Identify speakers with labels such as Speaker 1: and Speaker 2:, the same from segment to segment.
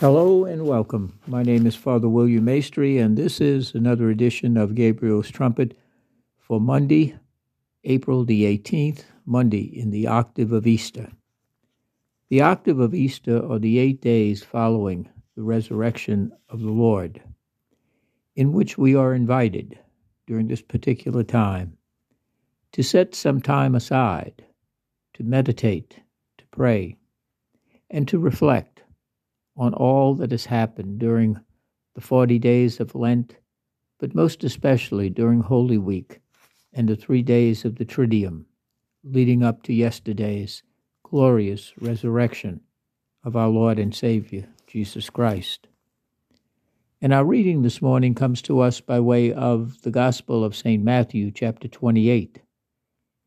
Speaker 1: Hello and welcome. My name is Father William Maestri, and this is another edition of Gabriel's Trumpet for Monday, April the 18th, Monday in the octave of Easter. The octave of Easter are the eight days following the resurrection of the Lord, in which we are invited during this particular time to set some time aside, to meditate, to pray, and to reflect on all that has happened during the 40 days of Lent, but most especially during Holy Week and the three days of the Triduum, leading up to yesterday's glorious resurrection of our Lord and Savior, Jesus Christ. And our reading this morning comes to us by way of the Gospel of St. Matthew, chapter 28,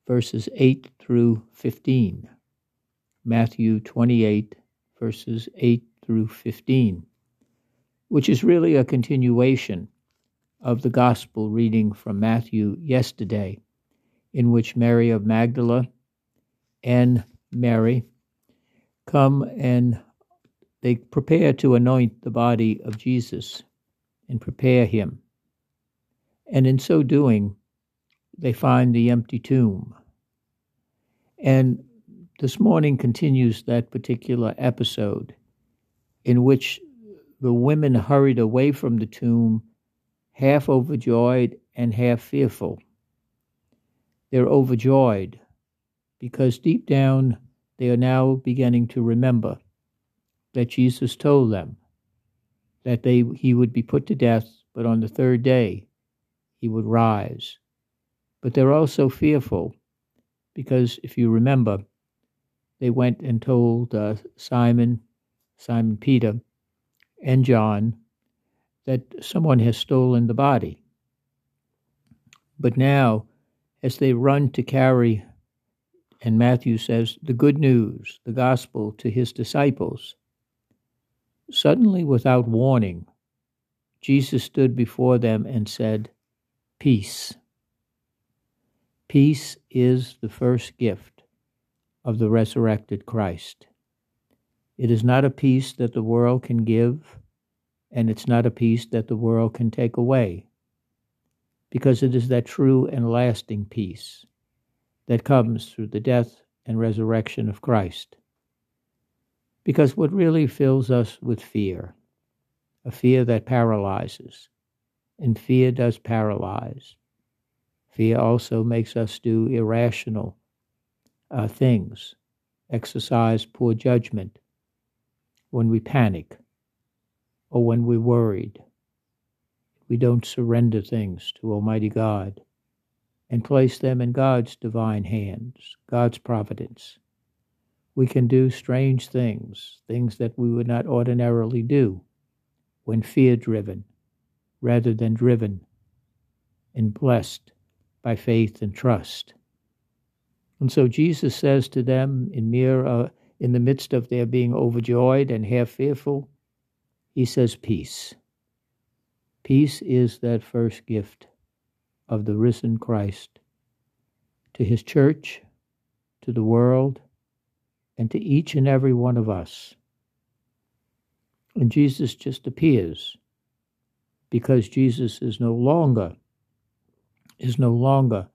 Speaker 1: verses 8 through 15. Matthew 28, verses 8 through 15, which is really a continuation of the gospel reading from Matthew yesterday, in which Mary of Magdala and Mary come and they prepare to anoint the body of Jesus and prepare him. And in so doing, they find the empty tomb. And this morning continues that particular episode in which the women hurried away from the tomb, half overjoyed and half fearful. They're overjoyed because deep down they are now beginning to remember that Jesus told them that they, he would be put to death, but on the third day he would rise. But they're also fearful because if you remember, they went and told uh, Simon Simon Peter, and John that someone has stolen the body. But now, as they run to carry, and Matthew says, the good news, the gospel to his disciples, suddenly without warning, Jesus stood before them and said, Peace. Peace is the first gift of the resurrected Christ. It is not a peace that the world can give, and it's not a peace that the world can take away, because it is that true and lasting peace that comes through the death and resurrection of Christ. Because what really fills us with fear, a fear that paralyzes, and fear does paralyze. Fear also makes us do irrational uh, things, exercise poor judgment, when we panic or when we're worried. We don't surrender things to Almighty God and place them in God's divine hands, God's providence. We can do strange things, things that we would not ordinarily do when fear driven rather than driven and blessed by faith and trust. And so Jesus says to them in mere uh, in the midst of their being overjoyed and half fearful, he says, Peace. Peace is that first gift of the risen Christ to his church, to the world, and to each and every one of us. And Jesus just appears because Jesus is no longer is no longer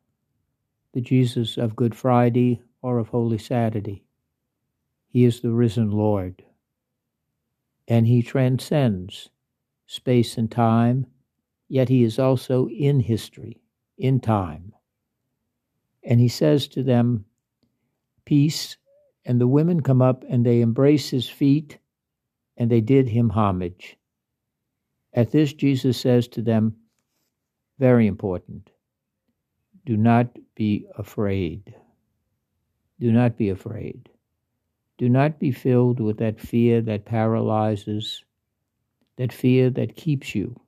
Speaker 1: the Jesus of Good Friday or of Holy Saturday. He is the risen Lord. And he transcends space and time, yet he is also in history, in time. And he says to them, Peace. And the women come up and they embrace his feet and they did him homage. At this, Jesus says to them, very important, do not be afraid. Do not be afraid. Do not be filled with that fear that paralyzes, that fear that keeps you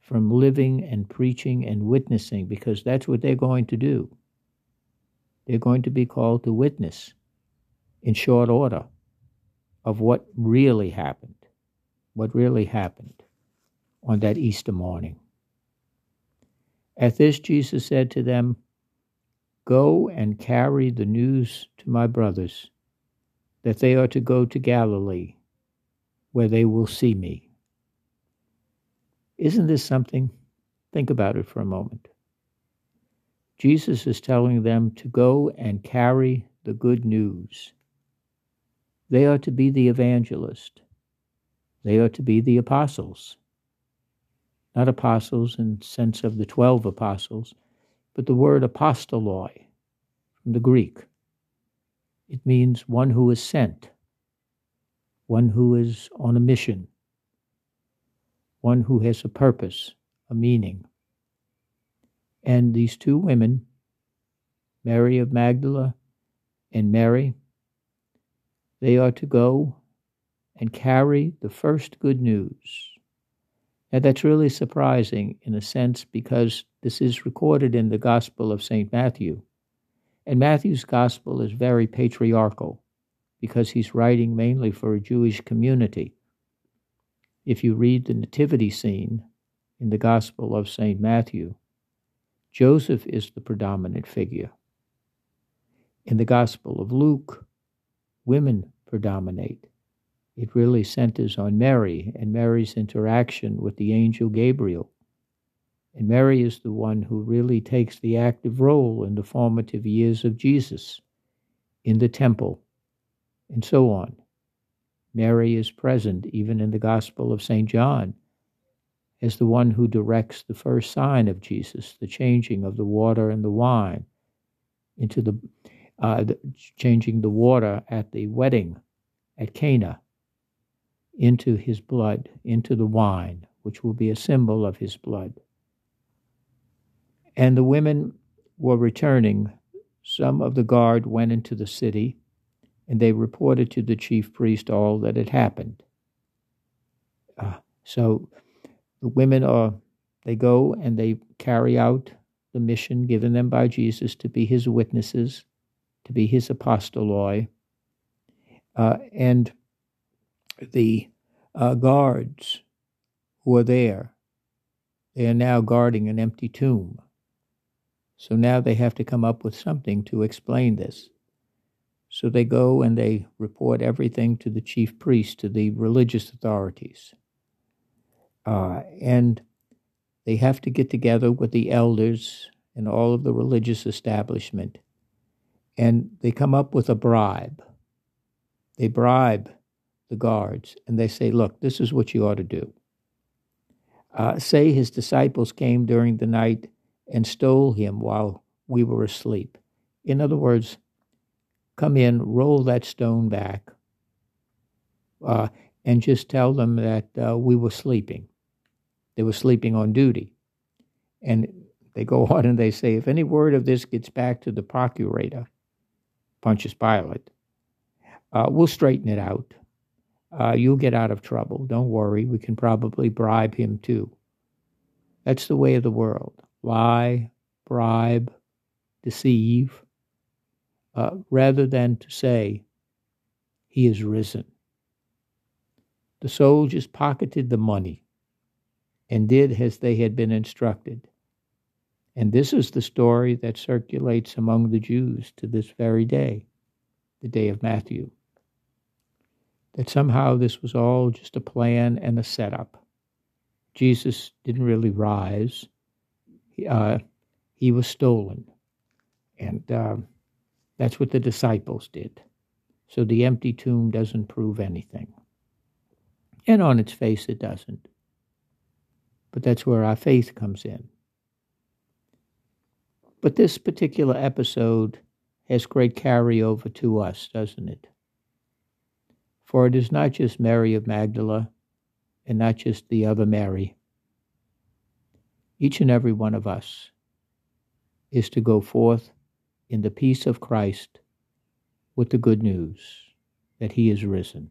Speaker 1: from living and preaching and witnessing, because that's what they're going to do. They're going to be called to witness in short order of what really happened, what really happened on that Easter morning. At this, Jesus said to them, Go and carry the news to my brothers that they are to go to Galilee. where they will see me. Isn't this something? Think about it for a moment. Jesus is telling them to go and carry the good news. They are to be the evangelist. They are to be the apostles. Not apostles in the sense of the 12 apostles, but the word apostoloi from the Greek. It means one who is sent, one who is on a mission, one who has a purpose, a meaning. And these two women, Mary of Magdala and Mary, they are to go and carry the first good news. Now, that's really surprising in a sense because this is recorded in the Gospel of St. Matthew. And Matthew's Gospel is very patriarchal because he's writing mainly for a Jewish community. If you read the nativity scene in the Gospel of St. Matthew, Joseph is the predominant figure. In the Gospel of Luke, women predominate. It really centers on Mary and Mary's interaction with the angel Gabriel. And Mary is the one who really takes the active role in the formative years of Jesus in the temple and so on. Mary is present even in the Gospel of St. John as the one who directs the first sign of Jesus, the changing of the water and the wine into the, uh, the changing the water at the wedding at Cana into his blood, into the wine, which will be a symbol of his blood. And the women were returning. Some of the guard went into the city, and they reported to the chief priest all that had happened. Uh, so the women are, they go and they carry out the mission given them by Jesus to be his witnesses, to be his apostoloi. Uh, and the uh, guards who are there, they are now guarding an empty tomb. So now they have to come up with something to explain this. So they go and they report everything to the chief priest, to the religious authorities. Uh, and they have to get together with the elders and all of the religious establishment. And they come up with a bribe. They bribe the guards and they say, Look, this is what you ought to do. Uh, say his disciples came during the night and stole him while we were asleep. In other words, come in, roll that stone back, uh, and just tell them that uh, we were sleeping. They were sleeping on duty. And they go on and they say, if any word of this gets back to the procurator, Pontius Pilate, uh, we'll straighten it out. Uh, you'll get out of trouble. Don't worry. We can probably bribe him too. That's the way of the world lie, bribe, deceive, uh, rather than to say, He is risen. The soldiers pocketed the money and did as they had been instructed. And this is the story that circulates among the Jews to this very day, the day of Matthew. That somehow this was all just a plan and a setup. Jesus didn't really rise, uh, he was stolen. And uh, that's what the disciples did. So the empty tomb doesn't prove anything. And on its face, it doesn't. But that's where our faith comes in. But this particular episode has great carryover to us, doesn't it? For it is not just Mary of Magdala and not just the other Mary. Each and every one of us is to go forth in the peace of Christ with the good news that he is risen.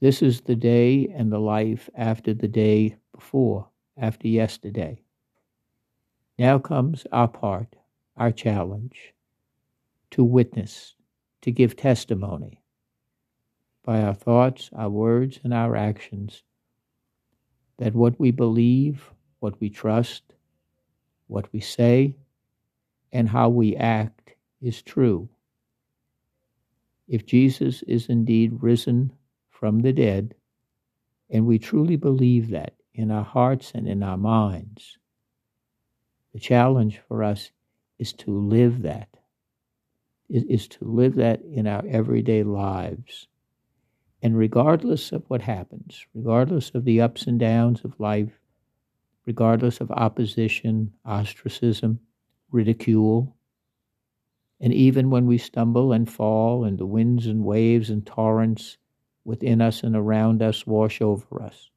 Speaker 1: This is the day and the life after the day before, after yesterday. Now comes our part, our challenge to witness, to give testimony by our thoughts, our words, and our actions that what we believe, what we trust, what we say, and how we act is true. If Jesus is indeed risen from the dead, and we truly believe that in our hearts and in our minds. The challenge for us is to live that, is to live that in our everyday lives. And regardless of what happens, regardless of the ups and downs of life, regardless of opposition, ostracism, ridicule, and even when we stumble and fall, and the winds and waves and torrents within us and around us wash over us,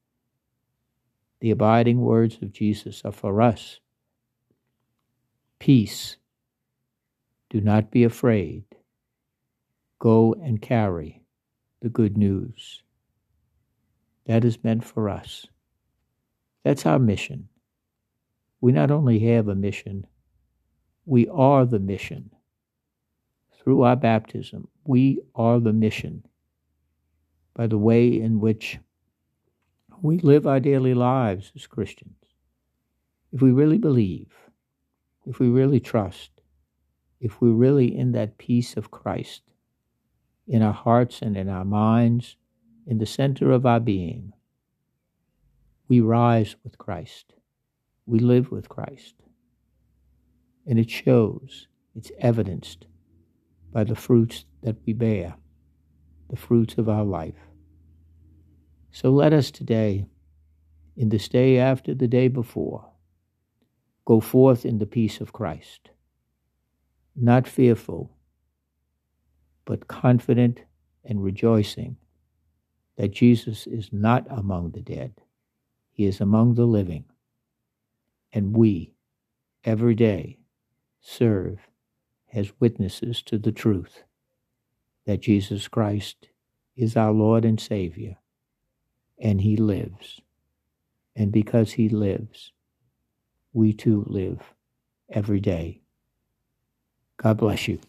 Speaker 1: the abiding words of Jesus are for us. Peace. Do not be afraid. Go and carry the good news. That is meant for us. That's our mission. We not only have a mission, we are the mission. Through our baptism, we are the mission by the way in which we live our daily lives as Christians. If we really believe, if we really trust, if we're really in that peace of Christ, in our hearts and in our minds, in the center of our being, we rise with Christ. We live with Christ. And it shows, it's evidenced by the fruits that we bear, the fruits of our life. So let us today, in this day after the day before, go forth in the peace of Christ, not fearful, but confident and rejoicing that Jesus is not among the dead, he is among the living. And we, every day, serve as witnesses to the truth that Jesus Christ is our Lord and Savior and he lives. And because he lives, we too live every day. God bless you.